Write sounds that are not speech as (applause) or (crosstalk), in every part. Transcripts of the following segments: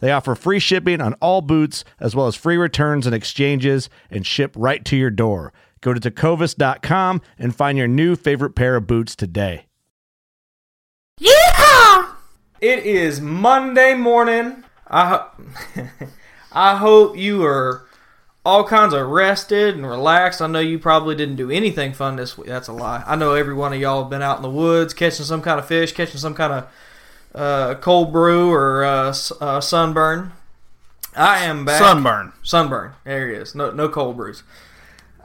They offer free shipping on all boots, as well as free returns and exchanges, and ship right to your door. Go to tecovas.com and find your new favorite pair of boots today. Yeehaw! It is Monday morning. I ho- (laughs) I hope you are all kinds of rested and relaxed. I know you probably didn't do anything fun this week. That's a lie. I know every one of y'all have been out in the woods catching some kind of fish, catching some kind of uh, cold brew or uh, uh, sunburn. I am back. Sunburn. Sunburn. There he is. No, no cold brews.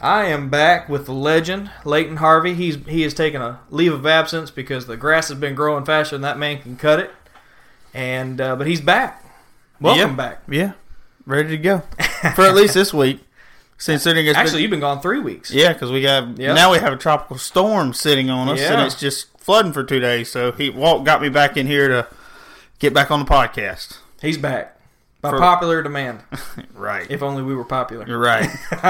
I am back with the legend, Leighton Harvey. He's he has taken a leave of absence because the grass has been growing faster than that man can cut it. And uh, but he's back. Welcome Yeah. back. Yeah, ready to go (laughs) for at least this week. Considering it's Actually, been, you've been gone three weeks. yeah, because we got Yeah. now we have a tropical storm sitting on us, and it's just flooding for two days. So he Walt got me back in here to get back on the podcast. He's back by For- popular demand. (laughs) Right, If only we were popular. you're right. (laughs)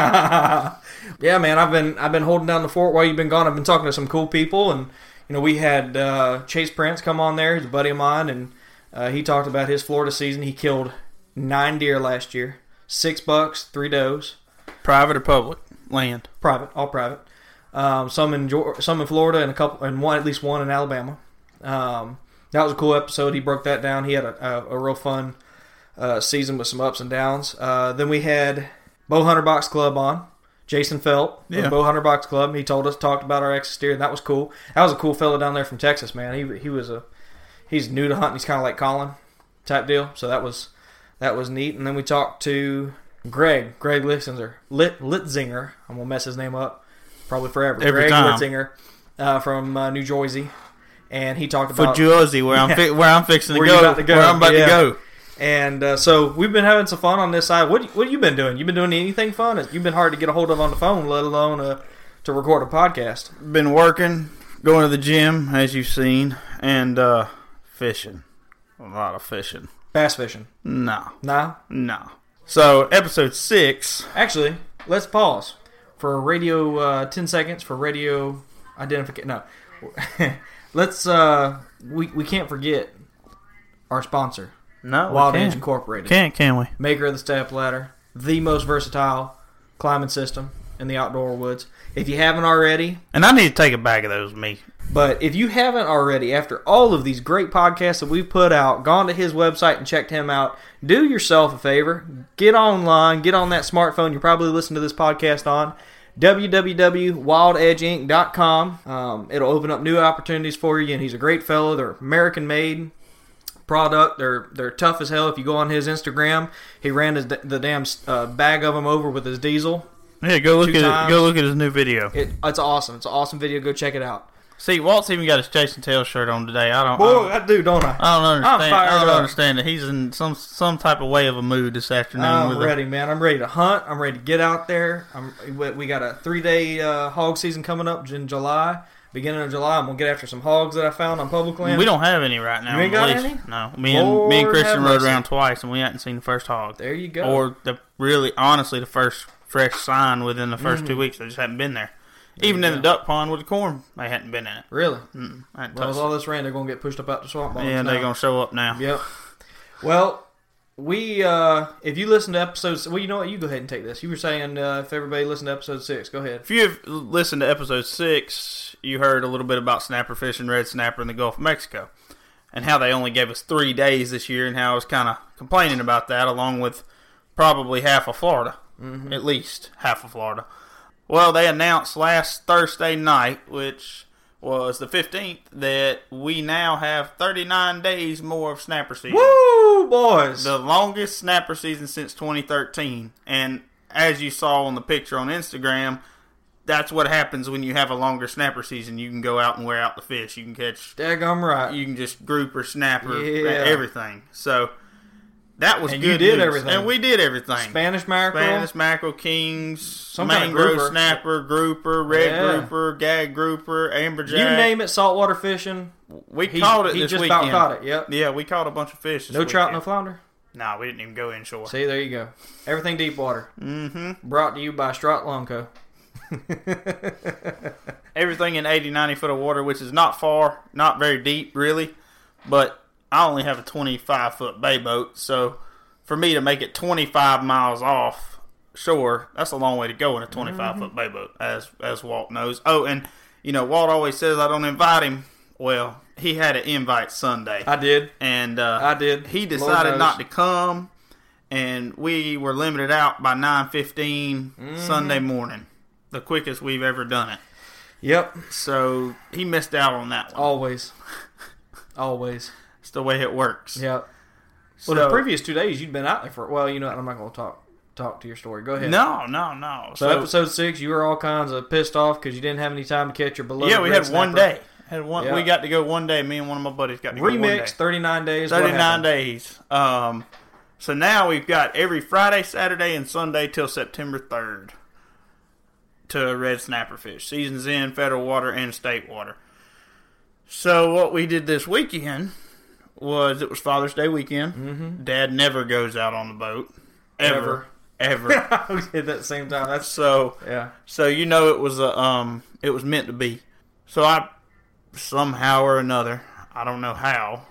yeah, man, I've been I've been holding down the fort while you've been gone. I've been talking to some cool people, and you know we had uh, Chase Prince come on there. He's a buddy of mine, and uh, he talked about his Florida season. He killed nine deer last year, six bucks, three does, Private or public land? private, all private. Um, some in Geor- some in Florida, and a couple, and one at least one in Alabama. Um, that was a cool episode. He broke that down. He had a, a, a real fun uh, season with some ups and downs. Uh, then we had Bow Hunter Box Club on. Jason Felt Yeah. Bow Hunter Box Club. He told us talked about our Exodus steer, and that was cool. That was a cool fellow down there from Texas, man. He he was a he's new to hunting. He's kind of like Colin type deal. So that was that was neat. And then we talked to Greg Greg Litzinger Lit Litzinger. I'm gonna mess his name up probably forever. Every Greg time. Litzinger uh, from uh, New Jersey, and he talked about For Jersey, where I'm (laughs) fi- where I'm fixing to Where go, about to go, where I'm about yeah. to go. And uh, so we've been having some fun on this side. What what you been doing? You been doing anything fun? You've been hard to get a hold of on the phone, let alone uh, to record a podcast. Been working, going to the gym as you've seen, and uh, fishing. A lot of fishing. Bass fishing. No, No. no. So episode six. Actually, let's pause for radio uh, ten seconds for radio identification. No, (laughs) let's. Uh, we we can't forget our sponsor, No, we Wild can't. Edge Incorporated, Can't can we? maker of the step ladder, the most versatile climbing system in the outdoor woods. If you haven't already, And I need to take a bag of those me. But if you haven't already, after all of these great podcasts that we've put out, gone to his website and checked him out, do yourself a favor. Get online, get on that smartphone you're probably listening to this podcast on. www.wildedgeinc.com. Um, it'll open up new opportunities for you, and he's a great fellow. They're American made product. They're they're tough as hell. If you go on his Instagram, he ran his, the damn uh, bag of them over with his diesel. Yeah, go look at times. it. Go look at his new video. It, it's awesome. It's an awesome video. Go check it out. See, Walt's even got his Jason Tail shirt on today. I don't. I don't, I do, don't I? I don't understand. I don't up. understand that he's in some some type of way of a mood this afternoon. I'm a- ready, man. I'm ready to hunt. I'm ready to get out there. I'm, we- got a three day uh, hog season coming up in July. Beginning of July, I'm gonna get after some hogs that I found on public land. we don't have any right now. You ain't got any? No, me and me and Christian rode around twice, and we hadn't seen the first hog, There you go. or the really honestly the first fresh sign within the 1st two weeks. They just hadn't been there. Even in the duck pond with the corn, they hadn't been in it. Really? Mm, I hadn't Well, with all this rain, they're going to get pushed up out the swamp. Yeah, they're gonna show up now. Yep. Well, we uh if you listen to episodes, well, you know what? You go ahead and take this. You were saying uh, if everybody listened to episode six, go ahead. If you've listened to episode six, you heard a little bit about snapper fishing, red snapper in the Gulf of Mexico, and how they only gave us three days this year, and how I was kind of complaining about that, along with probably half of Florida, Mm-hmm. at least half of Florida. Well, they announced last Thursday night, which was the 15th, that we now have 39 days more of snapper season Woo, boys! the longest snapper season since 2013. And as you saw on the picture on Instagram, that's what happens when you have a longer snapper season. You can go out and wear out the fish. You can catch, Daggum right. you can just group or snapper, Yeah. everything. So that was And good. you did news. everything. and we did everything. Spanish mackerel. Spanish mackerel, kings, Some kind of mangrove grouper. snapper, grouper, red Yeah. grouper, gag grouper, amberjack. You name it, saltwater fishing. We He, caught it he this just weekend. about caught it. Yep. Yeah, we caught a bunch of fish. No trout, no weekend. flounder. Nah, we didn't even go inshore. See, there you go. Everything deep water. Mm-hmm. Brought to you by Lonco. (laughs) everything in 80, 90 foot of water, which is not far, not very deep, really. But I only have a 25 foot bay boat, so for me to make it 25 miles off shore, that's a long way to go in a 25 foot bay boat, as as Walt knows. Oh, and you know Walt always says I don't invite him. Well, he had an invite Sunday, I did. and uh, I did. He decided not to come, and we were limited out by 9:15 Mm-hmm. Sunday morning, the quickest we've ever done it. Yep. So he missed out on that one. Always. (laughs) Always. The way it works. Yep. So, Well, the previous two days you'd been out there for. Well, you know, what, I'm not going to talk talk to your story. Go ahead. no, no, no. So, episode six, you were all kinds of pissed off because you didn't have any time to catch your beloved. yeah, we had one day. Had one. Yeah. We got to go one day. Me and one of my buddies got to go one day. Remix, 39 days. 39 days. Um, so now we've got every Friday, Saturday, and Sunday till September 3rd to red snapper fish. Seasons in federal water and state water. So what we did this weekend was it was Father's Day weekend. Mm-hmm. Dad never goes out on the boat ever, ever. we did (laughs) that same time. That's so yeah. so you know it was a um it was meant to be. So I somehow or another, I don't know how,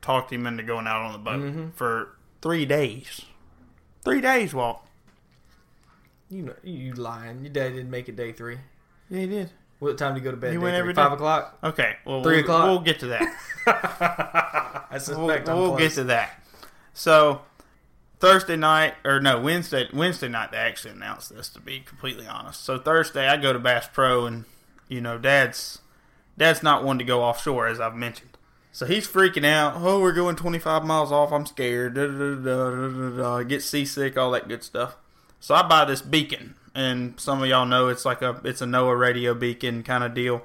talked him into going out on the boat Mm-hmm. for three days. Three days, Walt. You know, you lying. Your dad didn't make it day three. Yeah, he did. What time do you go to bed? Day went every Five day. o'clock. Okay, well, Three we'll, o'clock? We'll get to that. (laughs) I We'll, suspect we'll close. get to that. So Thursday night, or no Wednesday, Wednesday night they actually announced this. To be completely honest, so Thursday I go to Bass Pro, and you know, Dad's Dad's not one to go offshore, as I've mentioned. So he's freaking out. Oh, we're going 25 miles off. I'm scared. Da, da, da, da, da, da, da. Get seasick, all that good stuff. So I buy this beacon, and some of y'all know it's like a it's a NOAA radio beacon kind of deal.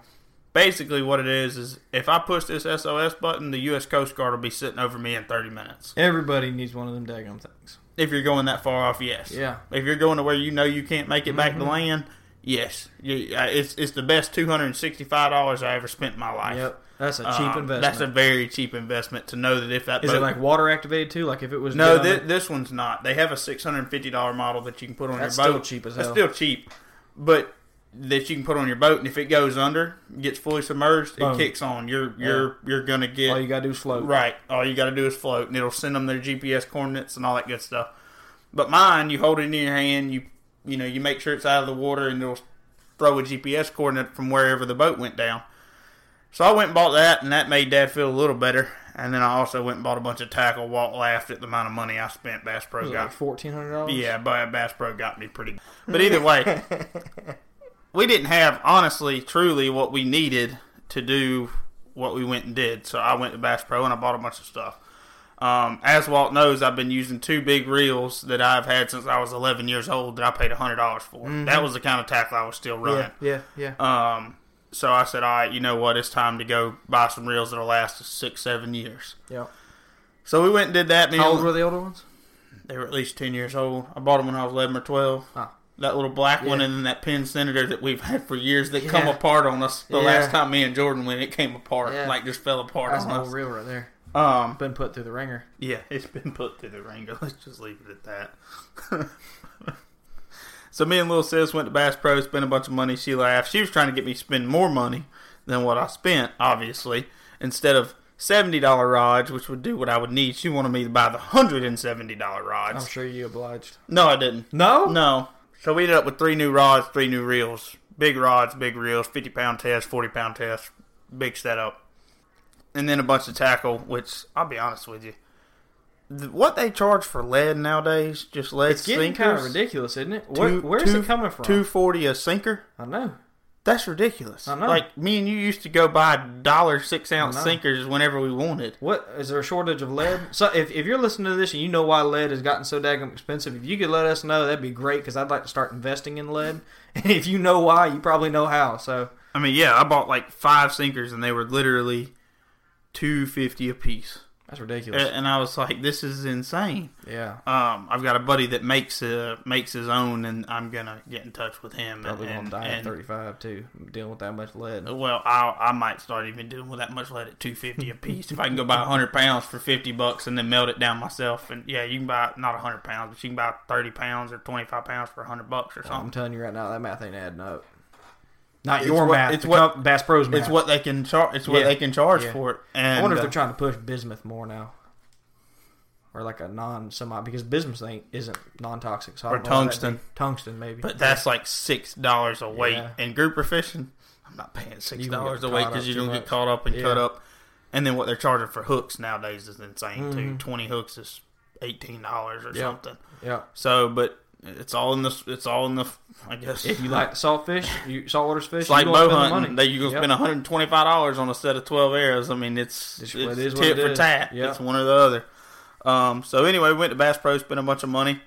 Basically, what it is is if I push this SOS button, the U.S. Coast Guard will be sitting over me in 30 minutes. Everybody needs one of them daggum things. If you're going that far off, yes. Yeah. If you're going to where you know you can't make it back to Mm-hmm. land, yes. Uh, it's it's the best two hundred and sixty five dollars I ever spent in my life. Yep. That's a cheap Um, investment. That's a very cheap investment to know that if that Is boat, it like water activated too? Like if it was no, thi- this one's not. They have a six hundred and fifty dollar model that you can put on That's your boat. still cheap as That's hell. still cheap, but that you can put on your boat, and if it goes under, gets fully submerged, Boom. it kicks on. You're you're you're gonna get all you gotta do is float. Right. All you got to do is float, and it'll send them their GPS coordinates and all that good stuff. But mine, you hold it in your hand, you you know, you make sure it's out of the water, and it'll throw a GPS coordinate from wherever the boat went down. So I went and bought that, and that made Dad feel a little better. And then I also went and bought a bunch of tackle. Walt laughed at the amount of money I spent. Bass Pro got like fourteen hundred dollars? yeah, but Bass Pro got me pretty. But either way, (laughs) we didn't have honestly, truly what we needed to do what we went and did. So I went to Bass Pro and I bought a bunch of stuff. Um, as Walt knows, I've been using two big reels that I've had since I was 11 years old that I paid $100 for. That was the kind of tackle I was still running. Yeah, yeah, yeah. Um, so I said, all right, you know what? It's time to go buy some reels that'll last six, seven years. yeah. So we went and did that. How old were the older ones? they were at least 10 years old. I bought them when I was 11 or 12. Ah. That little black one and then that Penn Senator that we've had for years that come apart on us. The Yeah. last time me and Jordan went, it came apart. Yeah. Like just fell apart That's on an old us. reel right there. Um, Been put through the ringer. yeah, (laughs) it's been put through the ringer. Let's just leave it at that. (laughs) So me and little sis went to Bass Pro, spent a bunch of money. She laughed. She was trying to get me to spend more money than what I spent, obviously. Instead of seventy dollar rods, which would do what I would need, she wanted me to buy the hundred and seventy dollar rods. I'm sure you obliged. No, I didn't. No, No. So we ended up with three new rods, three new reels. Big rods, big reels, 50 pound test, 40 pound test, big setup. And then a bunch of tackle, which I'll be honest with you. th- What they charge for lead nowadays, just lead It's getting sinkers, kind of ridiculous, isn't it? Where, two- where's two- it coming from? 240 a sinker? I know. That's ridiculous. I know. Like me and you used to go buy dollar six ounce sinkers whenever we wanted. What is there a shortage of lead? So if, if you're listening to this and you know why lead has gotten so daggum expensive, if you could let us know, that'd be great because I'd like to start investing in lead. (laughs) And if you know why, you probably know how. So I mean, yeah, I bought like five sinkers and they were literally two fifty a piece. that's ridiculous. And I was like, this is insane. yeah, Um, I've got a buddy that makes uh, makes his own, and I'm gonna get in touch with him. probably and, gonna die at 35 too, dealing with that much lead. Well, I I might start even dealing with that much lead at two fifty a piece. if I can go buy hundred pounds for fifty bucks and then melt it down myself, and yeah, you can buy not hundred pounds, but you can buy thirty pounds or twenty five pounds for hundred bucks or something. I'm telling you right now, that math ain't adding up. Not It's your what- math. it's what- Bass Pro's math. It's what they can charge. It's what Yeah. they can charge Yeah. for it. And I wonder if they're trying to push bismuth more now, or like a non-semi because bismuth ain't isn't non-toxic. So Or don't know what that'd tungsten. Tungsten maybe. But that's like six dollars a weight. Yeah. And grouper fishing, I'm not paying six dollars a weight because you're too gonna get caught up and cut up. And then what they're charging for hooks nowadays is insane too. Mhm. Twenty hooks is eighteen dollars or something. yeah. So, but it's all in the. It's all in the. I guess If you like saltfish, you saltwater fish, it's like bow hunting. money. That you gonna Yep. spend 125 dollars on a set of 12 arrows. I mean, it's It's it's, what it is tit it for tat. Yeah. It's one or the other. Um. So anyway, we went to Bass Pro, spent a bunch of money,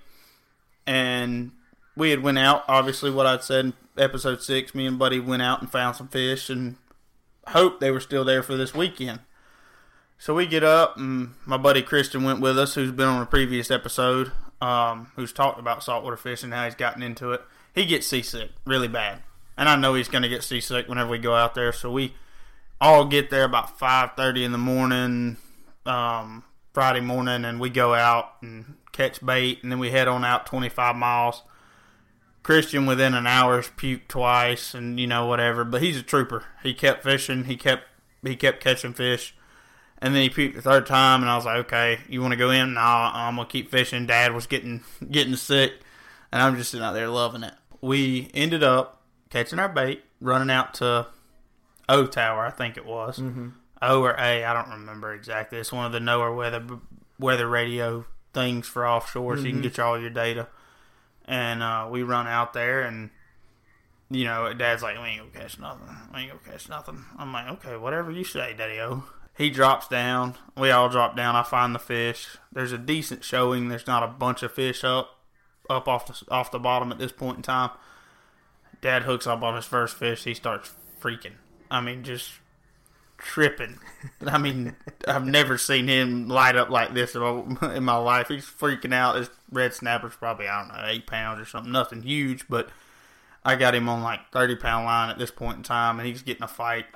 and we had went out. Obviously, what I'd said in episode six, me and Buddy went out and found some fish, and hoped they were still there for this weekend. So we get up, and my buddy Christian went with us, who's been on a previous episode, um, who's talked about saltwater fishing, how he's gotten into it. He gets seasick really bad, and I know he's going to get seasick whenever we go out there. So we all get there about five thirty in the morning, um, Friday morning, and we go out and catch bait, and then we head on out twenty five miles. Christian within an hour's puked twice, and you know whatever. But he's a trooper. He kept fishing. He kept he kept catching fish. And then he puked the third time, and I was like, "Okay, you want to go in? No, I'm gonna keep fishing." Dad was getting getting sick, and I'm just sitting out there loving it. We ended up catching our bait, running out to O Tower, I think it was Mm-hmm. O or A, I don't remember exactly. It's one of the NOAA weather weather radio things for offshore, so you can Mhm. get you all your data. And uh, we run out there, and you know, Dad's like, "We ain't gonna catch nothing. We ain't gonna catch nothing." I'm like, "Okay, whatever you say, Daddy O." He drops down. We all drop down. I find the fish. There's a decent showing. There's not a bunch of fish up up off the off the bottom at this point in time. Dad hooks up on his first fish. He starts freaking. I mean, just tripping. I mean, I've never seen him light up like this in my, life. He's freaking out. This red snapper's probably I don't know eight pounds or something. Nothing huge, but I got him on like thirty pound line at this point in time, and he's getting a fight.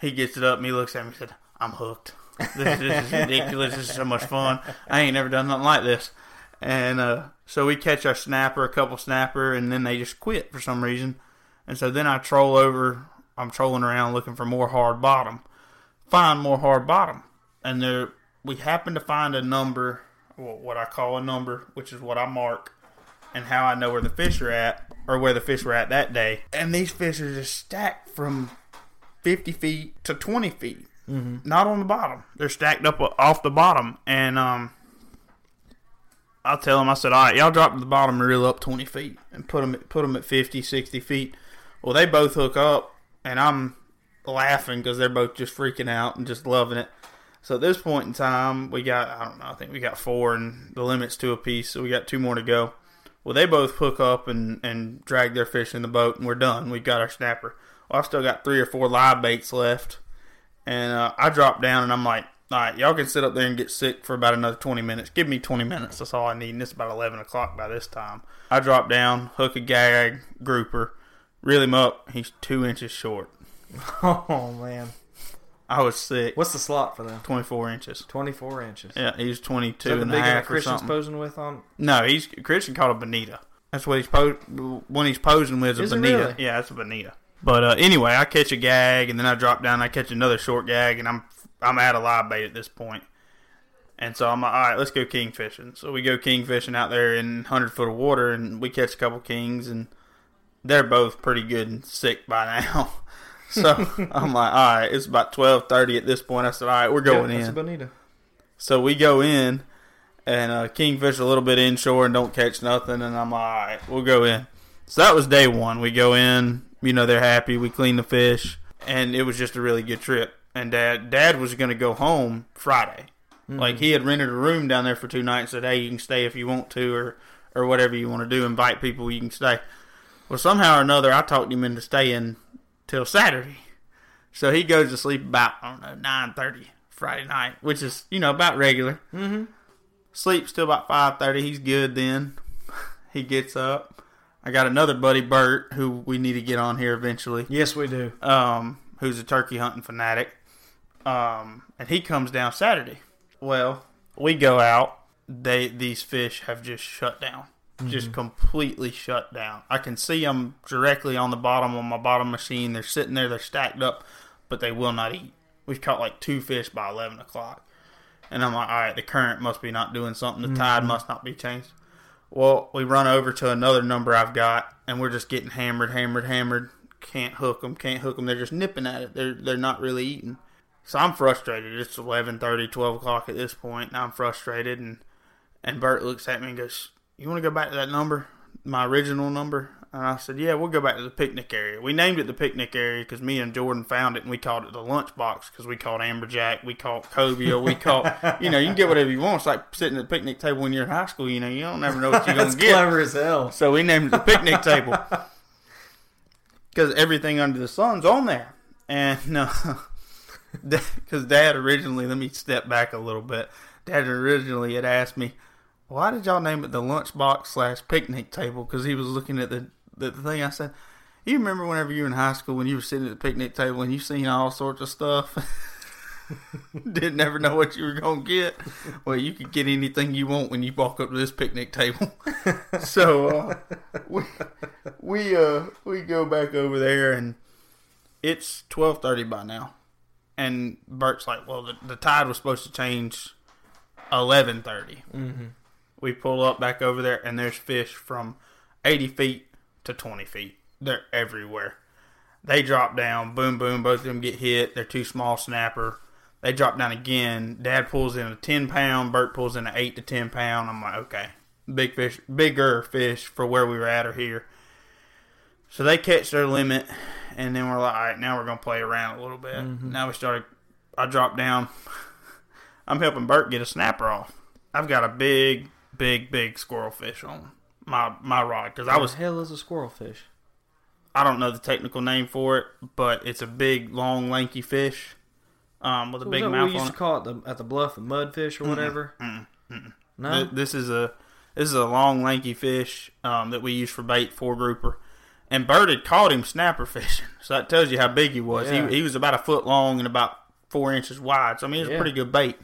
He gets it up, and he looks at me and said, "I'm hooked. This, this is ridiculous. This is so much fun. I ain't never done nothing like this." And uh, so we catch our snapper, a couple snapper, and then they just quit for some reason. And so then I troll over. I'm trolling around looking for more hard bottom. Find more hard bottom, and there we happen to find a number, what I call a number, which is what I mark, and how I know where the fish are at, or where the fish were at that day. And these fish are just stacked from 50 feet to 20 feet, Mm-hmm. not on the bottom. They're stacked up off the bottom, and um, I'll tell them, I said, all right, y'all drop to the bottom and reel up 20 feet and put them, put them at 50, 60 feet. Well, they both hook up, and I'm laughing because they're both just freaking out and just loving it. So at this point in time, we got, I don't know, I think we got four, and the limit's two apiece, so we got two more to go. Well, they both hook up and, and drag their fish in the boat, and we're done. We've got our snapper. Well, I've still got three or four live baits left. And uh, I drop down, and I'm like, all right, y'all can sit up there and get sick for about another 20 minutes. Give me 20 minutes. That's all I need. And it's about 11 o'clock by this time. I drop down, hook a gag, grouper, reel him up. He's two inches short. (laughs) Oh man, I was sick. what's the slot for them? 24 inches. 24 inches. Yeah, he's 22 Is that the and a big half or Christian's something. posing with on? No, he's Christian caught a bonita. That's what he's po- when he's posing with is a Is it bonita. really? Yeah, it's a bonita. But uh, anyway, I catch a gag and then I drop down. and I catch another short gag and I'm I'm out of live bait at this point. And so I'm like, all right, let's go king fishing. So we go king fishing out there in hundred foot of water and we catch a couple kings and they're both pretty good and sick by now. (laughs) so (laughs) I'm like, all right, it's about twelve thirty at this point. I said, all right, we're going Yeah, in. bonita. So we go in and uh, kingfish a little bit inshore and don't catch nothing. And I'm like, all right, we'll go in. So that was day one. We go in, you know, they're happy. We clean the fish, and it was just a really good trip. And dad, dad was going to go home Friday. Like he had rented a room down there for two nights. Said, hey, you can stay if you want to, or or whatever you want to do. Invite people, you can stay. Well, somehow or another, I talked him into staying till Saturday. So he goes to sleep about I don't know nine thirty Friday night, which is you know about regular. Mm-hmm. Sleeps till about five thirty. He's good then. (laughs) he gets up. I got another buddy, Bert, who we need to get on here eventually. Yes, we do. Um, who's a turkey hunting fanatic. Um, and he comes down Saturday. Well, we go out. They these fish have just shut down, just completely shut down. I can see them directly on the bottom on my bottom machine. They're sitting there. They're stacked up, but they will not eat. We've caught like two fish by eleven o'clock, and I'm like, all right, the current must be not doing something. The tide must not be changed. Well, we run over to another number I've got, and we're just getting hammered, hammered, hammered. Can't hook them, can't hook them. They're just nipping at it. They're they're not really eating. So I'm frustrated. It's 11:30, 12 o'clock at this point, and I'm frustrated. And and Bert looks at me and goes, "You want to go back to that number, my original number?" And I said, "Yeah, we'll go back to the picnic area." We named it the picnic area because me and Jordan found it, and we called it the lunchbox because we called amberjack, we called cobia, we called (laughs) you know you can get whatever you want. It's like sitting at the picnic table when you're in high school. You know you don't never know what you're (laughs) gonna get. clever as hell. So we named it the picnic (laughs) table because everything under the sun's on there. And uh, because Dad originally, let me step back a little bit. Dad originally had asked me, "Why did y'all name it the lunchbox slash picnic table?" Because he was looking at the the thing. I said, "You remember whenever you were in high school when you were sitting at the picnic table and you seen all sorts of stuff." (laughs) (laughs) Didn't never know what you were gonna get. Well, you could get anything you want when you walk up to this picnic table. (laughs) so uh, we we uh we go back over there and it's twelve thirty by now, and Bert's like, "Well, the, the tide was supposed to change eleven thirty. Mm-hmm. We pull up back over there, and there's fish from eighty feet to twenty feet. They're everywhere. They drop down, boom, boom. Both of them get hit. They're too small snapper. They drop down again. Dad pulls in a ten pound. Bert pulls in an eight to ten pound. I'm like, okay, big fish, bigger fish for where we were at or here. So they catch their limit, and then we're like, all right, now we're gonna play around a little bit. Mm-hmm. Now we started. I drop down. (laughs) I'm helping Bert get a snapper off. I've got a big, big, big squirrel fish on my my rod because I was hell is a squirrel fish? I don't know the technical name for it, but it's a big, long, lanky fish um, with a big mouth we used on to it. call it the, at the bluff, the mudfish or whatever. No, Th- This is a this is a long, lanky fish um, that we use for bait, four grouper. And Bert had caught him snapper fishing, (laughs) so that tells you how big he was. Yeah. He he was about a foot long and about four inches wide. So I mean, it was Yeah. a pretty good bait.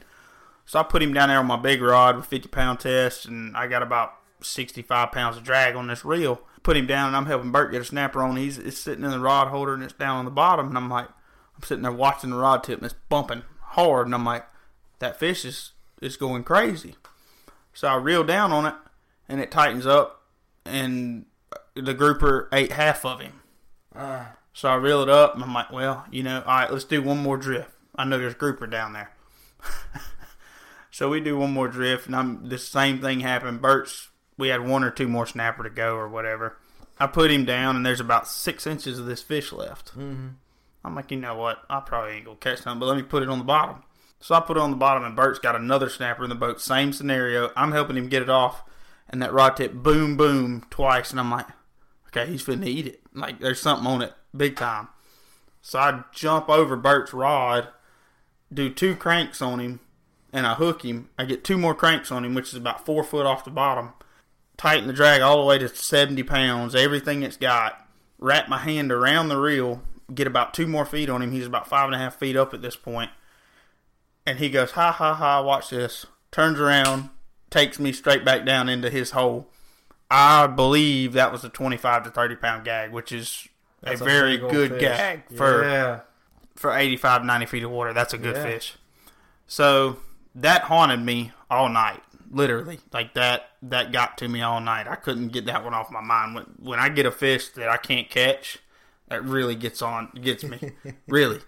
So I put him down there on my big rod with fifty pound test, and I got about sixty five pounds of drag on this reel. Put him down, and I'm helping Bert get a snapper on. He's it's sitting in the rod holder, and it's down on the bottom. And I'm like, I'm sitting there watching the rod tip, and it's bumping hard, and I'm like, that fish is is going crazy. So I reel down on it, and it tightens up, and the grouper ate half of him. Ah. So I reel it up, and I'm like, well, you know, all right, let's do one more drift. I know there's grouper down there. (laughs) so we do one more drift, and I'm the same thing happened. Bert's, we had one or two more snapper to go or whatever. I put him down, and there's about six inches of this fish left. mm-hmm. I'm like, you know what? I probably ain't gonna catch none, but let me put it on the bottom. So I put it on the bottom, and Bert's got another snapper in the boat. Same scenario. I'm helping him get it off, and that rod tip boom, boom twice, and I'm like, okay, he's finna eat it. Like there's something on it, big time. So I jump over Bert's rod, do two cranks on him, and I hook him. I get two more cranks on him, which is about four foot off the bottom. Tighten the drag all the way to 70 pounds, everything it's got. Wrap my hand around the reel, get about two more feet on him. He's about five and a half feet up at this point. And he goes, ha ha ha, watch this. Turns around, takes me straight back down into his hole. I believe that was a 25 to 30 pound gag, which is That's a very good fish. gag for yeah. for 85, 90 feet of water. That's a good Yeah. fish. So that haunted me all night, literally. Like that, that got to me all night. I couldn't get that one off my mind. When, when I get a fish that I can't catch, that really gets on, gets me, (laughs) really.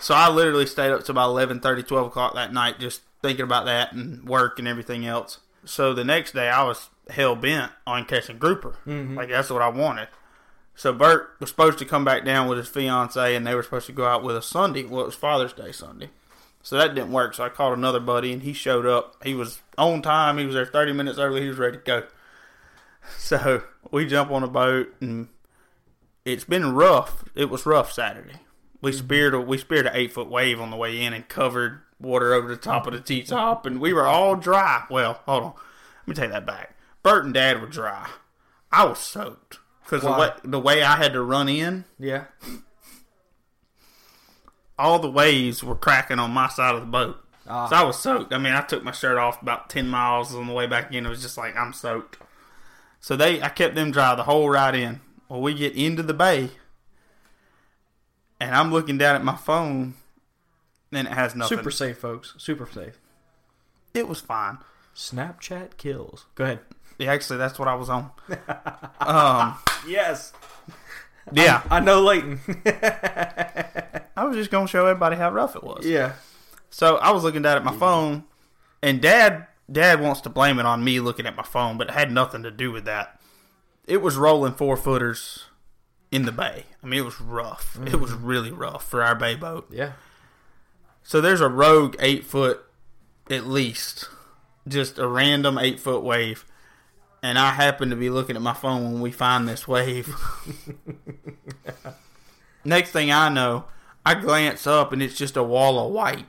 So I literally stayed up to about 11, 30 12 o'clock that night just thinking about that and work and everything else. So the next day I was hell bent on catching grouper. Mm-hmm. Like that's what I wanted. So Bert was supposed to come back down with his fiance, and they were supposed to go out with a Sunday. Well, it was Father's Day Sunday, so that didn't work. So I called another buddy, and he showed up. He was on time. He was there thirty minutes early. He was ready to go. (laughs) So we jump on a boat, and it's been rough. It was rough Saturday. We mm-hmm. speared a, we speared an eight foot wave on the way in, and covered water over the top of the T top, and we were all dry. Well, hold on, let me take that back. Bert and Dad were dry. I was soaked because the way, the way I had to run in, Yeah. All the waves were cracking on my side of the boat. Ah. So I was soaked. I mean, I took my shirt off about ten miles on the way back in. It was just like I'm soaked. So they, I kept them dry the whole ride in. Well, we get into the bay, and I'm looking down at my phone, and it has nothing. Super safe, folks. Super safe. It was fine. Snapchat kills. Go ahead. Yeah, actually, that's what I was on. (laughs) um, Yes. Yeah, I know Leighton. (laughs) I was just gonna show everybody how rough it was. yeah. So I was looking down at my phone, and Dad Dad wants to blame it on me looking at my phone, but it had nothing to do with that. It was rolling four footers in the bay. I mean, it was rough. It was mm-hmm. really rough for our bay boat. Yeah. So there's a rogue eight foot, at least, just a random eight foot wave, and I happen to be looking at my phone when we find this wave. (laughs) Next thing I know, I glance up and it's just a wall of white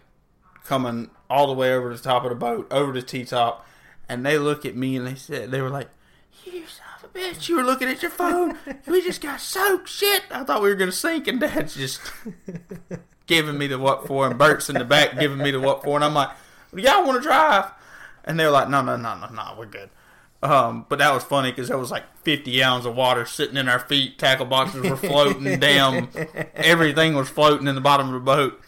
coming all the way over the top of the boat, over the T top, and they look at me and they said they were like, "You son of a bitch! You were looking at your phone. we just got soaked. Shit! I thought we were gonna sink." And Dad's just (laughs) giving me the what for, and Bert's in the back giving me the what for, and I'm like, "Do y'all want to drive?" And they're like, "No, no, no, no, no, we're good." Um, but that was funny because there was like 50 gallons of water sitting in our feet. Tackle boxes were floating (laughs) down. Everything was floating in the bottom of the boat.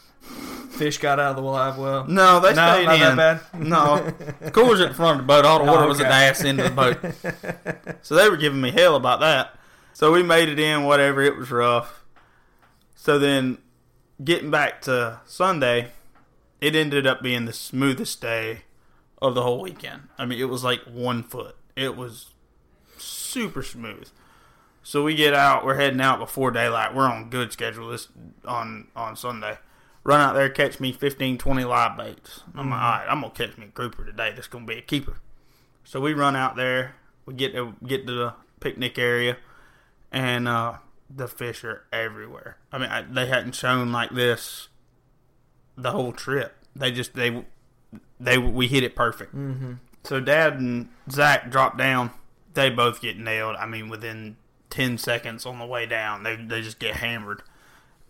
Fish got out of the live well. No, they No, stayed not in. that bad. No, the cooler's at the front of the boat. All the Oh, water was at the okay. ass end of the boat. So they were giving me hell about that. So we made it in. Whatever. It was rough. So then, getting back to Sunday, it ended up being the smoothest day of the whole weekend. I mean, it was like one foot. It was super smooth. So we get out. We're heading out before daylight. We're on good schedule this on on Sunday. Run out there, catch me 15, 20 live baits. I'm like, all right, I'm gonna catch me a grouper today. That's gonna be a keeper. So we run out there. We get to get to the picnic area, and uh, the fish are everywhere. I mean, I, they hadn't shown like this the whole trip. They just they they we hit it perfect. Mm-hmm. So Dad and Zach drop down. They both get nailed. I mean, within ten seconds on the way down, they they just get hammered,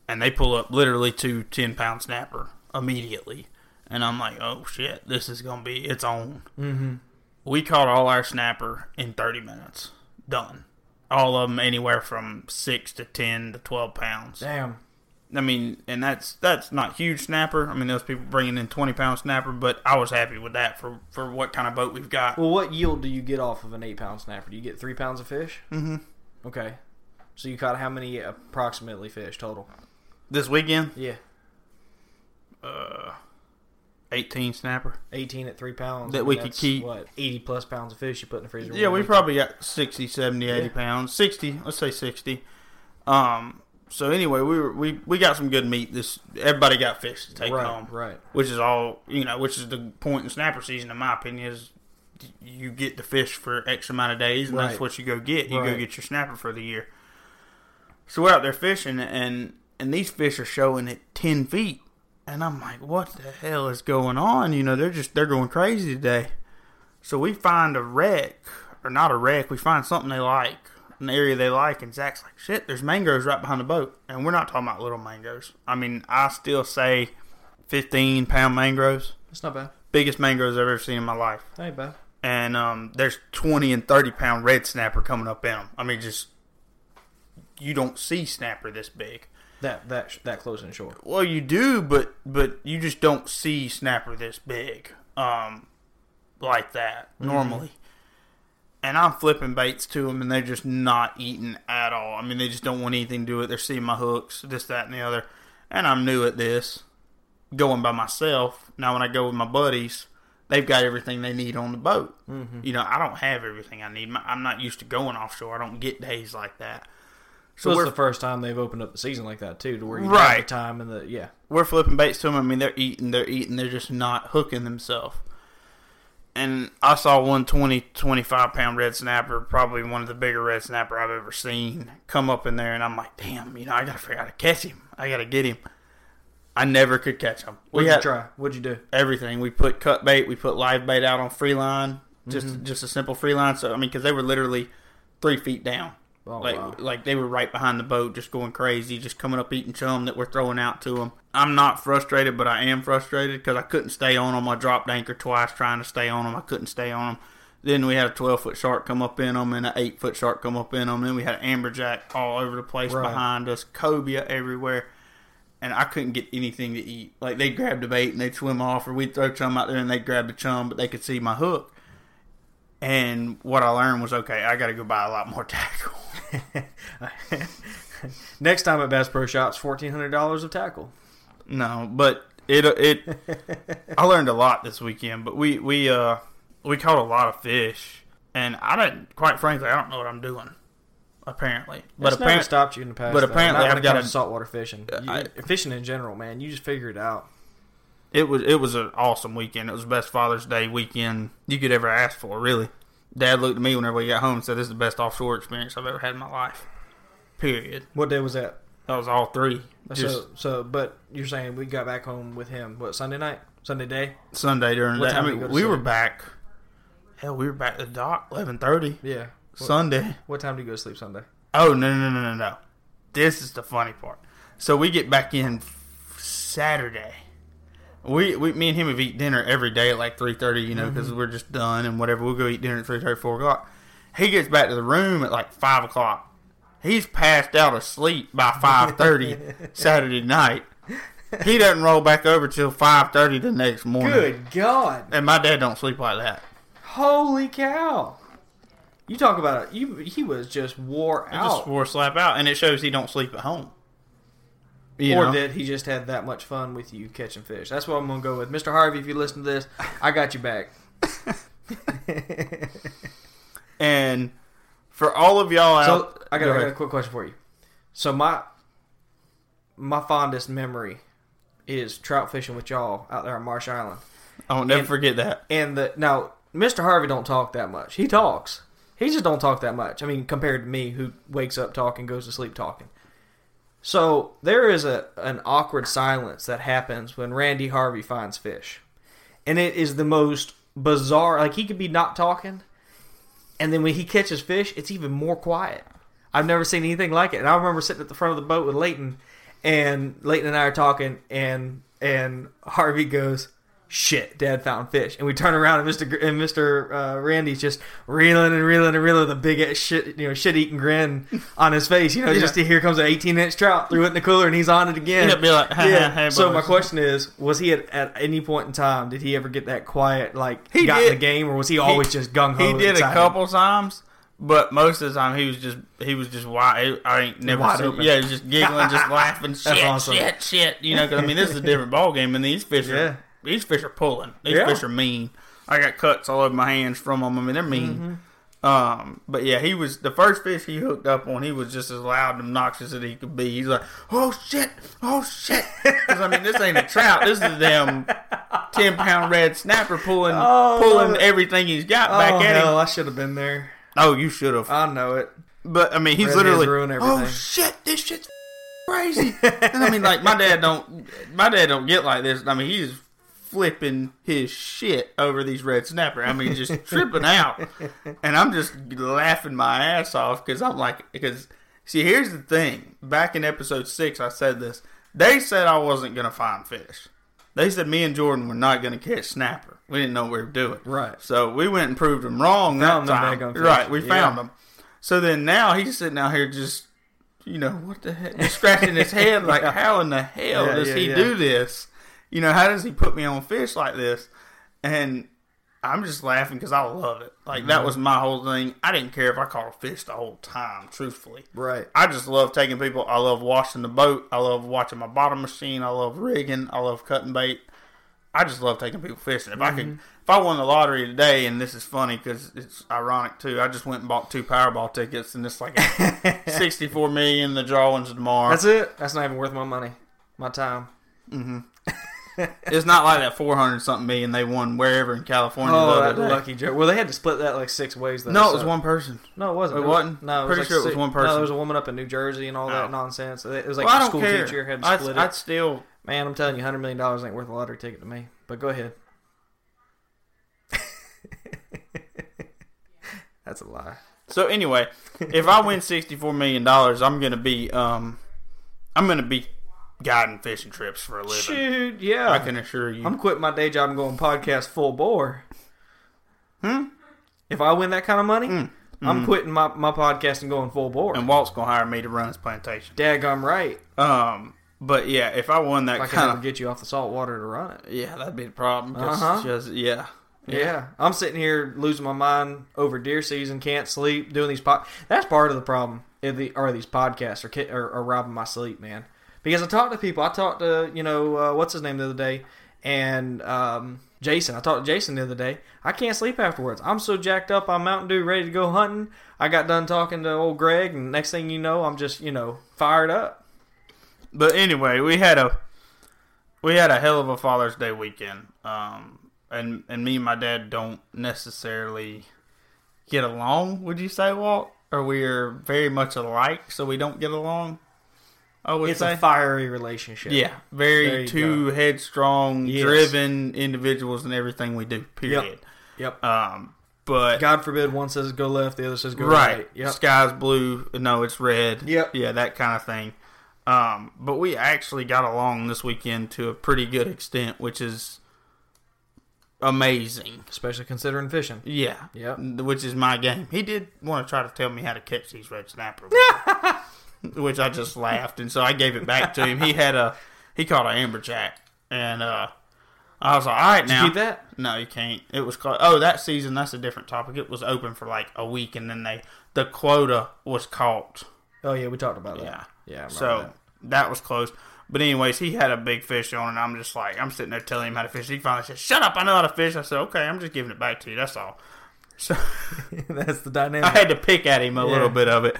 and they pull up literally to ten pound snapper immediately. And I'm like, oh shit, this is gonna be it's own. Mm-hmm. We caught all our snapper in 30 minutes. Done. All of them anywhere from six to ten to twelve pounds. Damn. I mean, and that's that's not huge snapper. I mean, those people bringing in twenty pound snapper, but I was happy with that for for what kind of boat we've got. Well, what yield do you get off of an eight pound snapper? Do you get three pounds of fish? Mm-hmm. Okay. So you caught how many approximately fish total? This weekend, Yeah. uh, eighteen snapper. 18 at three pounds. That I mean, we could keep. What, 80 plus pounds of fish you put in the freezer? Yeah, we probably got 60, 70, 80 Yeah. pounds. 60, let's say 60. Um, so anyway, we were, we we got some good meat. This everybody got fish to take right, home. Right. which is all you know, which is the point in snapper season, in my opinion, is you get the fish for X amount of days, and that's what you go get. You go get your snapper for the year. So we're out there fishing, and and these fish are showing at ten feet, and I'm like, what the hell is going on? You know, they're just they're going crazy today. So we find a wreck, or not a wreck. We find something they like, an area they like, and Zach's like, shit, there's mangroves right behind the boat, and we're not talking about little mangoes. I mean, I still say fifteen pound mangroves It's not bad. biggest mangroves I've ever seen in my life. That ain't bad. and um, there's 20 and 30 pound red snapper coming up in them. I mean, just you don't see snapper this big. That that that close and short. Well, you do, but but you just don't see snapper this big, um, like that normally. And I'm flipping baits to them, and they're just not eating at all. I mean, they just don't want anything to do with it. They're seeing my hooks, this, that, and the other. And I'm new at this, going by myself. Now, when I go with my buddies, they've got everything they need on the boat. Mm-hmm. You know, I don't have everything I need. I'm not used to going offshore. I don't get days like that. So So it's the first time they've opened up the season like that too, to where you have Right. the time and the yeah. we're flipping baits to them. I mean, they're eating, they're eating, they're just not hooking themselves. And I saw one 20, 25 pound red snapper, probably one of the bigger red snapper I've ever seen, come up in there, and I'm like, damn, you know, I gotta figure out how to catch him. I gotta get him. I never could catch him. What'd We you had try? What'd you do? everything. We put cut bait, we put live bait out on free line, just mm-hmm. just a simple free line. So I mean, because they were literally three feet down. Oh, like wow. like they were right behind the boat, just going crazy, just coming up eating chum that we're throwing out to them. I'm not frustrated, but I am frustrated because I couldn't stay on them. I dropped anchor twice trying to stay on them. I couldn't stay on them. Then we had a 12 foot shark come up in them and an 8 foot shark come up in them. Then we had amberjack all over the place Right. behind us, cobia everywhere. And I couldn't get anything to eat. Like they'd grab the bait and they'd swim off, or we'd throw chum out there and they'd grab the chum, but they could see my hook. And what I learned was okay, I got to go buy a lot more (laughs) tackle. (laughs) Next time at Bass Pro Shops, fourteen hundred dollars of tackle. No, but it it (laughs) I learned a lot this weekend. But we we uh we caught a lot of fish, and I didn't quite frankly I don't know what I'm doing. Apparently, but apparently stopped you in the past. but though. apparently I've got a- saltwater fishing. You- I- fishing in general, man. You just figure it out. it was it was an awesome weekend. It was the best Father's Day weekend you could ever ask for. Really, Dad looked at me whenever we got home and said, "This is the best offshore experience I've ever had in my life." Period. What day was that? That was all three. Just so, so, but you're saying we got back home with him. What Sunday night? Sunday day? Sunday during What day. I time did you mean, to we were back. Hell, we were back at the dock eleven thirty Yeah. What, Sunday. what time do you go to sleep Sunday? Oh no no no no no! This is the funny part. So we get back in Saturday. We, we me and him have eat dinner every day at like three thirty, you know, because mm-hmm. we're just done and whatever. We'll go eat dinner at three thirty, four o'clock. He gets back to the room at like five o'clock. He's passed out asleep by five thirty (laughs) Saturday night. He doesn't roll back over till five thirty the next morning. Good God! And my dad don't sleep like that. Holy cow! You talk about it. You he was just wore He out, just wore slap out, and it shows he don't sleep at home. You or know? that he just had that much fun with you catching fish. That's what I'm gonna go with, Mr. Harvey. If you listen to this, I got you back. (laughs) And for all of y'all out, So I got, Go I got a quick question for you. So my my fondest memory is trout fishing with y'all out there on Marsh Island. I'll never and- forget that. And the now Mr. Harvey don't talk that much. He talks. He just don't talk that much. I mean, compared to me, who wakes up talking, goes to sleep talking. So there is a an awkward silence that happens when Randy Harvey finds fish, and it is the most bizarre. Like he could be not talking, and then when he catches fish, it's even more quiet. I've never seen anything like it. And I remember sitting at the front of the boat with Leighton, and Leighton and I are talking, and and Harvey goes, "Shit, Dad found fish." And we turn around, and Mister and Mister uh, Randy's just reeling and reeling and reeling with a big ass shit, you know, shit eating grin (laughs) on his face. You know, just to, here comes an eighteen inch trout, threw it in the cooler, and he's on it again. Be like, "Ha, ha, yeah. hey, so my question is, was he at, at any point in time did he ever get that quiet, like He got in the game, or was he always just gung ho? He did a couple times, but most of the time he was just he was just wide. I ain't never Wide seen. open. Yeah, he was just giggling, just laughing. (laughs) Shit, awesome. shit, shit. You know, 'cause, I mean, this is a different (laughs) ball game, and these fish are Yeah. These fish are pulling. These Yeah. fish are mean. I got cuts all over my hands from them. I mean, they're mean. Mm-hmm. Um, but yeah, he was the first fish he hooked up on. He was just as loud and obnoxious as he could be. He's like, "Oh shit, oh shit!" Because I mean, this ain't a trout. This is a (laughs) damn ten pound red snapper pulling, Oh, pulling everything he's got Oh back at him. I should have been there. Oh, you should have. I know it. But I mean, he's Redheads literally, ruin "Oh everything." shit, this shit's crazy." and I mean, like my dad don't, my dad don't get like this. I mean, he's flipping his shit over these red snapper. I mean, just tripping out, and I'm just laughing my ass off because I'm like, because see, here's the thing. Back in episode six, I said this. They said I wasn't gonna find fish. They said me and Jordan were not going to catch snapper. We didn't know what we were doing. Right. So we went and proved them wrong Found that time. Right. We Yeah. found them. So then now he's sitting out here just, you know, what the heck? Just scratching his head like, (laughs) how in the hell Yeah, does yeah, he yeah. do this? You know, how does he put me on fish like this? And I'm just laughing because I love it. Like, Mm-hmm. that was my whole thing. I didn't care if I caught a fish the whole time, truthfully. Right. I just love taking people. I love washing the boat. I love watching my bottom machine. I love rigging. I love cutting bait. I just love taking people fishing. If I could, if I won the lottery today, and this is funny because it's ironic too. I just went and bought two Powerball tickets, and it's like (laughs) sixty-four million. The drawings tomorrow. That's it. That's not even worth my money, my time. It's not like that four hundred something million they won wherever in California. Oh, that day. lucky joke. Well, they had to split that like six ways. Though, No, it was so- one person. No, it wasn't. It There wasn't? No, it was Pretty like sure it was one No, there was a woman up in New Jersey and all that nonsense. It was like Well, a school care. teacher had to I'd, split I'd it. still. Man, I'm telling you, hundred million dollars ain't worth a lottery ticket to me. But go ahead. (laughs) That's a lie. So anyway, if I win sixty-four million dollars, I'm gonna be um, I'm gonna be guiding fishing trips for a living. Shoot, yeah. I can assure you. I'm quitting my day job and going podcast full bore. Hmm? If I win that kind of money, I'm quitting my, my podcast and going full bore. and Walt's gonna hire me to run his plantation. Dag, I'm right. Um, but yeah, if I won that If I kind of get you off the salt water to run it. yeah, that'd be the problem. Uh-huh. just- yeah, Yeah. I'm sitting here losing my mind over deer season, can't sleep, doing these pod. That's part of the problem. Are, the, are these podcasts are, are, are robbing my sleep, man? Because I talked to people. I talked to you know uh, what's his name the other day, and um, Jason. I talked to Jason the other day. I can't sleep afterwards. I'm so jacked up on Mountain Dew, ready to go hunting. I got done talking to old Greg, and next thing you know, I'm just you know fired up. But anyway, we had a we had a hell of a Father's Day weekend. Um, and and me and my dad don't necessarily get along. Would you say, Walt? Or we are very much alike, so we don't get along. I would It's say. a fiery relationship. yeah, very two headstrong, Yes. driven individuals in everything we do. Period. Yep. Um, but God forbid one says go left, the other says go right. right, Yep. sky's blue. No, it's red. Yep. Yeah, that kind of thing. Um, but we actually got along this weekend to a pretty good extent, which is amazing. Especially considering fishing. Yeah. Yep. Which is my game. He did want to try to tell me how to catch these red snapper, (laughs) (laughs) which I just laughed, and so I gave it back to him. He had a he caught an amberjack, and uh, I was like, "All right, now." keep that? No, you can't. It was closed. Oh, that season. That's a different topic. It was open for like a week, and then they the quota was caught. Oh yeah, we talked about that. Yeah. Yeah. So that. that. was closed. But anyways, he had a big fish on, and I'm just like, I'm sitting there telling him how to fish. He finally said, "Shut up! I know how to fish." I said, "Okay, I'm just giving it back to you. That's all." So (laughs) (laughs) that's the dynamic. I had to pick at him a Yeah. little bit of it.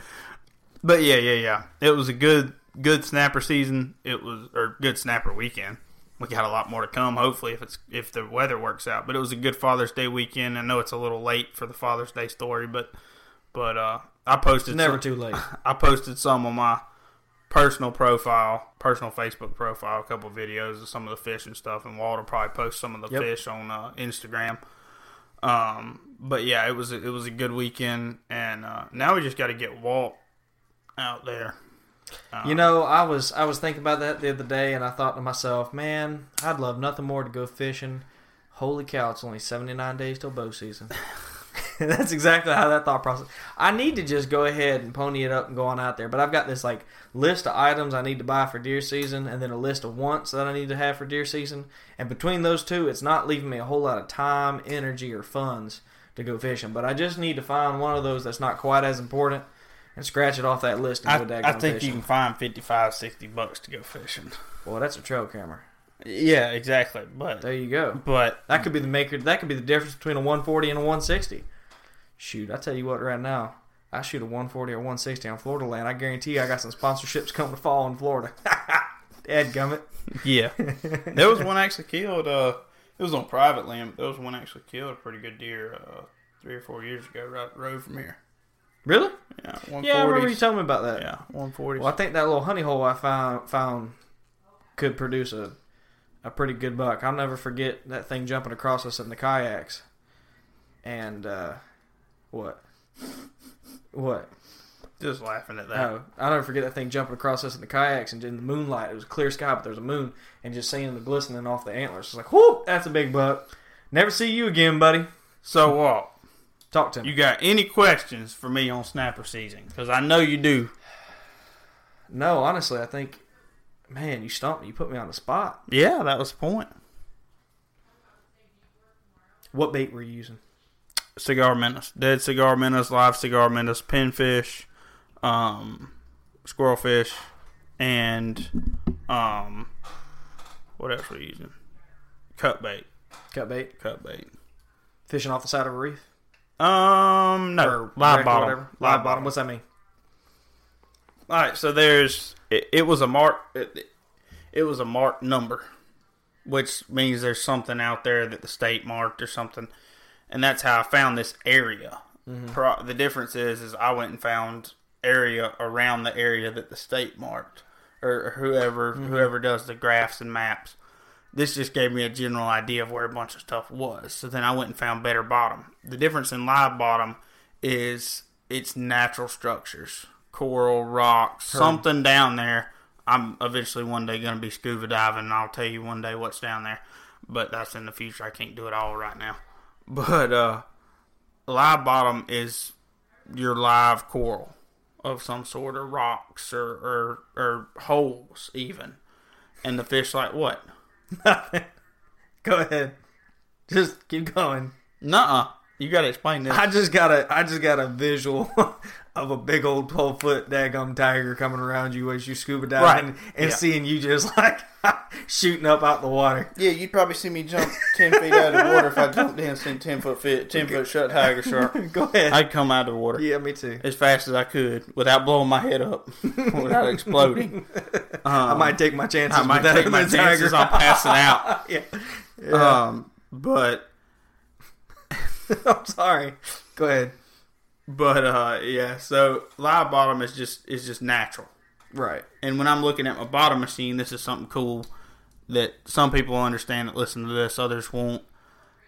But yeah, yeah, yeah. It was a good, good snapper season. It was or good snapper weekend. We got a lot more to come. Hopefully, if it's if the weather works out. But it was a good Father's Day weekend. I know it's a little late for the Father's Day story, but but uh, I posted It's never some- too late. (laughs) I posted some on my personal profile, personal Facebook profile, a couple of videos of some of the fish and stuff, and Walter probably post some of the Yep. fish on uh, Instagram. Um, but yeah, it was a, it was a good weekend, and uh, now we just got to get Walt out there. Uh, You know, I was I was thinking about that the other day, and I thought to myself, man, I'd love nothing more to go fishing. Holy cow, it's only seventy nine days till bow season. (laughs) (laughs) That's exactly how that thought process. I need to just go ahead and pony it up and go on out there, but I've got this like list of items I need to buy for deer season, and then a list of wants that I need to have for deer season. And between those two, it's not leaving me a whole lot of time, energy, or funds to go fishing. But I just need to find one of those that's not quite as important and scratch it off that list and I, go daggone I think fishing. you can find 55, 60 bucks to go fishing. Well, that's a trail camera. Yeah, exactly. But There you go. but That could be the maker. That could be the difference between a 140 and a 160. Shoot, I tell you what, right now, I shoot a 140 or 160 on Florida land. I guarantee you, I got some sponsorships coming to fall in Florida. (laughs) Ed gummit. yeah, (laughs) there was one actually killed. Uh, it was on private land. But there was one actually killed a pretty good deer uh, three or four years ago, right road from here. Really? Yeah, one Yeah, I remember you telling me about that. Yeah, one forty. Well, I think that little honey hole I found found could produce a a pretty good buck. I'll never forget that thing jumping across us in the kayaks. And uh, what? What? Just laughing at that. Oh, I'll never forget that thing jumping across us in the kayaks and in the moonlight. It was clear sky, but there was a moon, and just seeing the glistening off the antlers. It's like, whoop, that's a big buck. Never see you again, buddy. So what? Talk to me. You got any questions for me on snapper season? Because I know you do. no, honestly, I think, man, you stumped me. You put me on the spot. Yeah, that was the point. What bait were you using? Cigar minnows, dead cigar minnows, live cigar minnows, pinfish, um, squirrelfish, and um, what else were you using? Cut bait, Cut bait, cut bait. fishing off the side of a reef, Um, no, or live or bottom. Live bottom. What's that mean? All right, so there's it, it was a mark. It, it was a marked number, which means there's something out there that the state marked or something, and that's how I found this area. Pro, the difference is, is I went and found area around the area that the state marked, or whoever whoever does the graphs and maps. This just gave me a general idea of where a bunch of stuff was. So then I went and found better bottom. The difference in live bottom is it's natural structures, coral, rocks, something down there. I'm eventually one day going to be scuba diving, and I'll tell you one day what's down there. But that's in the future. I can't do it all right now. (laughs) But uh, live bottom is your live coral of some sort, or rocks, or or, or holes even. And the fish like what? (laughs) Go ahead. Just keep going. Nuh-uh. You got to explain this. I just got a I just got a visual (laughs) of a big old twelve foot daggum tiger coming around you as you scuba diving Right. and Yeah. seeing you just (laughs) like shooting up out the water. Yeah, you'd probably see me jump ten feet out of the water if I jumped in and ten foot fit, ten foot shut tiger shark. (laughs) Go ahead. I'd come out of the water yeah, me too. as fast as I could without blowing my head up, (laughs) without exploding. I might take my chances. I might take my tiger. chances on passing out. yeah. Um, but I'm sorry. Go ahead. But uh, yeah. So live bottom is just is just natural. Right. And when I'm looking at my bottom machine, this is something cool that some people understand that listen to this, others won't.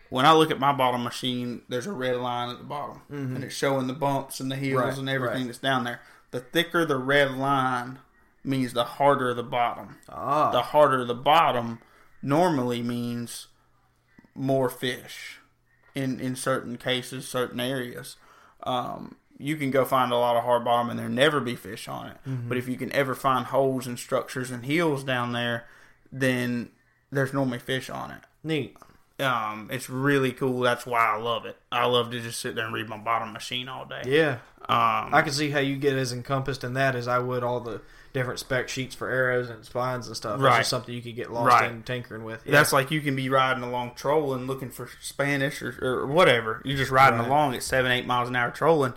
When I look at my bottom machine, there's a red line at the bottom, and it's showing the bumps and the heels Right, and everything right. that's down there. The thicker the red line means the harder the bottom. Ah. The harder the bottom normally means more fish in in certain cases, certain areas. Um, you can go find a lot of hard bottom and there never be fish on it. But if you can ever find holes and structures and hills down there, then there's normally fish on it. Neat. Um, it's really cool. That's why I love it. I love to just sit there and read my bottom machine all day. Yeah. Um, I can see how you get as encompassed in that as I would all the different spec sheets for arrows and spines and stuff. That's Right. just something you could get lost Right. in tinkering with. Yeah. That's like you can be riding along trolling, looking for Spanish or, or whatever. You're just riding Right. along at seven, eight miles an hour trolling,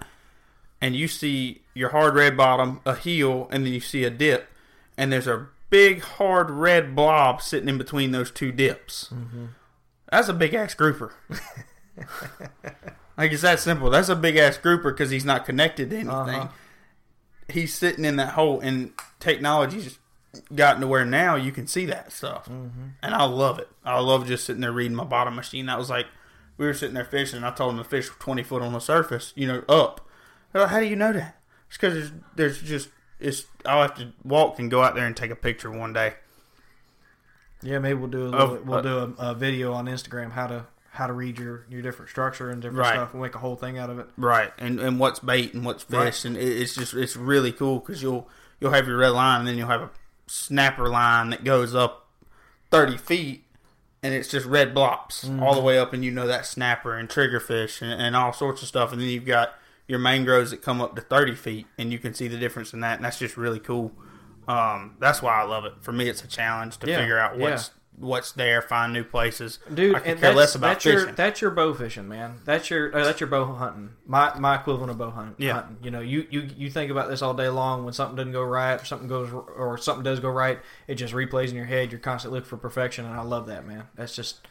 and you see your hard red bottom, a heel, and then you see a dip, and there's a big hard red blob sitting in between those two dips. That's a big ass grouper. (laughs) like it's that simple. That's a big ass grouper because he's not connected to anything. Uh-huh. He's sitting in that hole, and technology's gotten to where now you can see that stuff, Mm-hmm. and I love it. I love just sitting there reading my bottom machine. That was like we were sitting there fishing. and I told him the fish were twenty foot on the surface, you know, up. Like, How do you know that? It's because there's, there's just it's. I'll have to walk and go out there and take a picture one day. Yeah, maybe we'll do a Of- little, we'll do a, a video on Instagram how to how to read your, your different structure and different Right. stuff. We'll make a whole thing out of it. Right, and and what's bait and what's fish, Right. and it, it's just it's really cool because you'll you'll have your red line, and then you'll have a snapper line that goes up thirty feet, and it's just red blops all the way up, and you know that snapper and triggerfish and, and all sorts of stuff, and then you've got your mangroves that come up to thirty feet, and you can see the difference in that, and that's just really cool. Um, that's why I love it. For me, it's a challenge to Yeah, figure out yeah. What's there, find new places. Dude, I and care that's, less about that's fishing. your that's your bow fishing, man. That's your uh, that's your bow hunting. My my equivalent of bow hunt, Yeah. hunting. You know, you, you you think about this all day long. When something doesn't go right, or something goes or something does go right, it just replays in your head. You're constantly looking for perfection, and I love that, man. That's just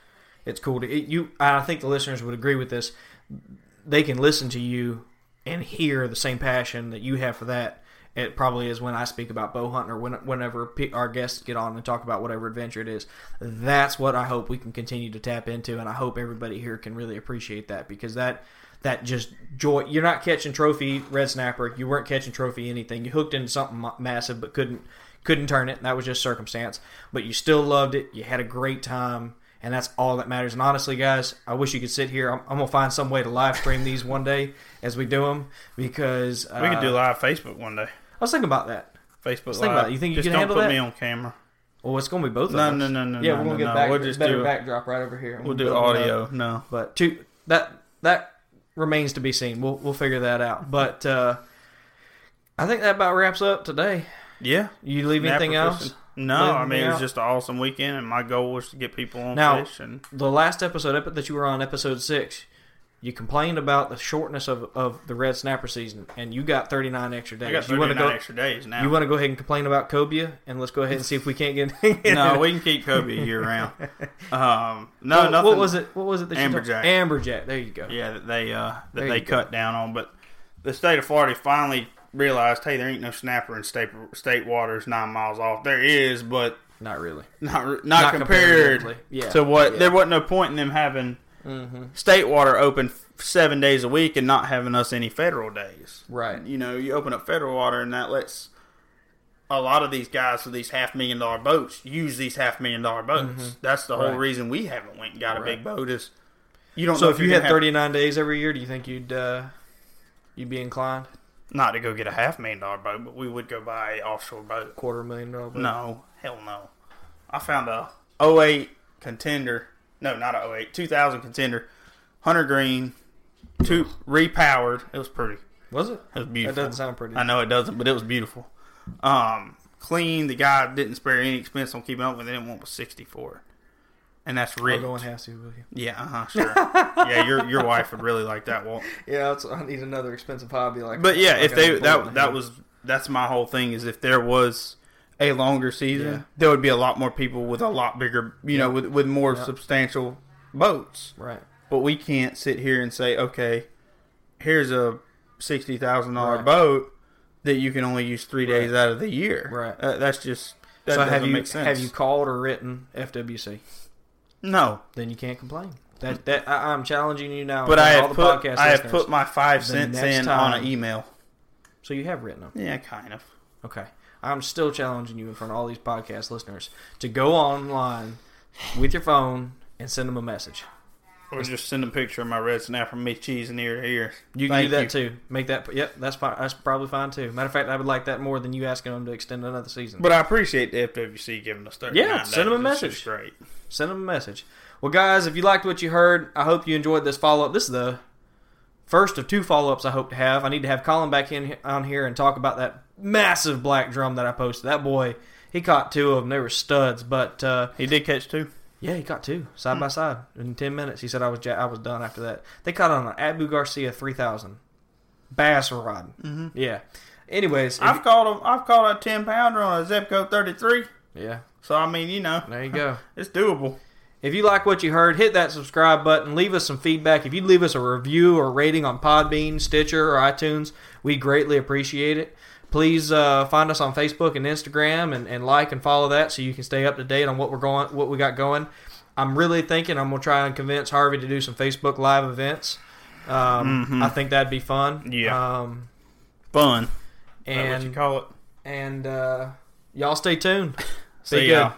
it's cool to it, you. I think the listeners would agree with this. They can listen to you and hear the same passion that you have for that. It probably is when I speak about bow hunting or when, whenever our guests get on and talk about whatever adventure it is. That's what I hope we can continue to tap into, and I hope everybody here can really appreciate that because that that just joy. You're not catching trophy red snapper. You weren't catching trophy anything. You hooked into something massive, but couldn't couldn't turn it. That was just circumstance. But you still loved it. You had a great time. And that's all that matters. And honestly, guys, I wish you could sit here. I'm, I'm gonna find some way to live stream these one day as we do them because uh, We could do live Facebook one day. I was thinking about that. Facebook think live. about it. You think you Just can don't handle put that? me on camera. Well, it's gonna be both of No, us. no, no, no, Yeah, no, we're gonna no, get no. back, We'll just better do- backdrop right over here. We'll do build it up. audio. No. but to, that that remains to be seen. We'll we'll figure that out. But uh, I think that about wraps up today. Yeah. You leave anything else? No, Leave I mean it was out? just an awesome weekend, and my goal was to get people on Now- fish. And The last episode that you were on, episode six, you complained about the shortness of, of the red snapper season, and you got 39 extra days. I got you want 39 to go? extra days now. You want to go ahead and complain about cobia, and let's go ahead and see if we can't get. (laughs) no, we can keep Kobe year round. (laughs) Um, no, what, nothing. what was it? What was it? That Amberjack. Amberjack. There you go. Yeah, that they uh, that they you go. cut down on, but the state of Florida finally realized, hey, there ain't no snapper in state state waters nine miles off. There is, but Not really. not not, Not compared. Yeah. to what. Yeah. There wasn't no point in them having state water open seven days a week and not having us any federal days. Right. You know, you open up federal water and that lets a lot of these guys with these half million dollar boats use these half million dollar boats. That's the whole Right. reason we haven't went and got a Right. big boat is you don't So know if you had have- 39 days every year, do you think you'd uh, you'd be inclined? not to go get a half million dollar boat, but we would go buy a offshore boat. Quarter million dollar boat? No, hell no. I found a 08 contender. No, not a 08, 2000 contender. Hunter Green, two repowered. It was pretty. Was it? It was beautiful. That doesn't sound pretty. I know it doesn't, but it was beautiful. Um, clean. The guy didn't spare any expense on keeping up with it. And one was sixty four. And that's real. I'll ripped. go and have to with you. Yeah, uh huh, sure. yeah, your your wife would really like that, Walt. (laughs) Yeah, that's, I need another expensive hobby like. But yeah, like if they have a boat in that that head. was that's my whole thing is if there was a longer season, Yeah. there would be a lot more people with a lot bigger, you know, with with more Yeah. substantial boats. right. But we can't sit here and say, okay, here's a sixty thousand dollar Right. boat that you can only use three days Right. out of the year. Right. Uh, that's just that so doesn't have you make sense. have you called or written FWC? no, Then you can't complain. That that I, I'm challenging you now. but I all have the put I have put my five cents in on an email. So you have written them. Yeah, kind of. Okay. I'm still challenging you in front of all these podcast listeners to go online with your phone and send them a message. Or just send a picture of my red snapper, me cheese in ear to ear. You can Thank do that you. too. Make that. Yep, that's fine. That's probably fine too. Matter of fact, I would like that more than you asking them to extend another season. But I appreciate the FWC giving us 39 Yeah, send them a days. Message. Great. send them a message. Well, guys, if you liked what you heard, I hope you enjoyed this follow up. This is the first of two follow ups I hope to have. I need to have Colin back in on here and talk about that massive black drum that I posted. That boy, he caught two of them. They were studs, but uh, He did catch two. yeah, he caught two side by side in ten minutes. He said I was ja- I was done after that. They caught on an Abu Garcia three thousand bass rod. Mm-hmm. Yeah. Anyways, I've you- caught him. I've caught a 10 pounder on a Zebco 33. yeah, So I mean, you know, there you go. (laughs) it's doable. If you like what you heard, hit that subscribe button. Leave us some feedback. If you'd leave us a review or rating on Podbean, Stitcher, or iTunes, we greatly appreciate it. Please uh, find us on Facebook and Instagram and, and like and follow that so you can stay up to date on what we're going, what we got going. I'm really thinking I'm gonna try and convince Harvey to do some Facebook Live events. Um, I think that'd be fun. Yeah. Um, Fun. Is that what you and call it? and uh, y'all stay tuned. (laughs) See Be ya. good.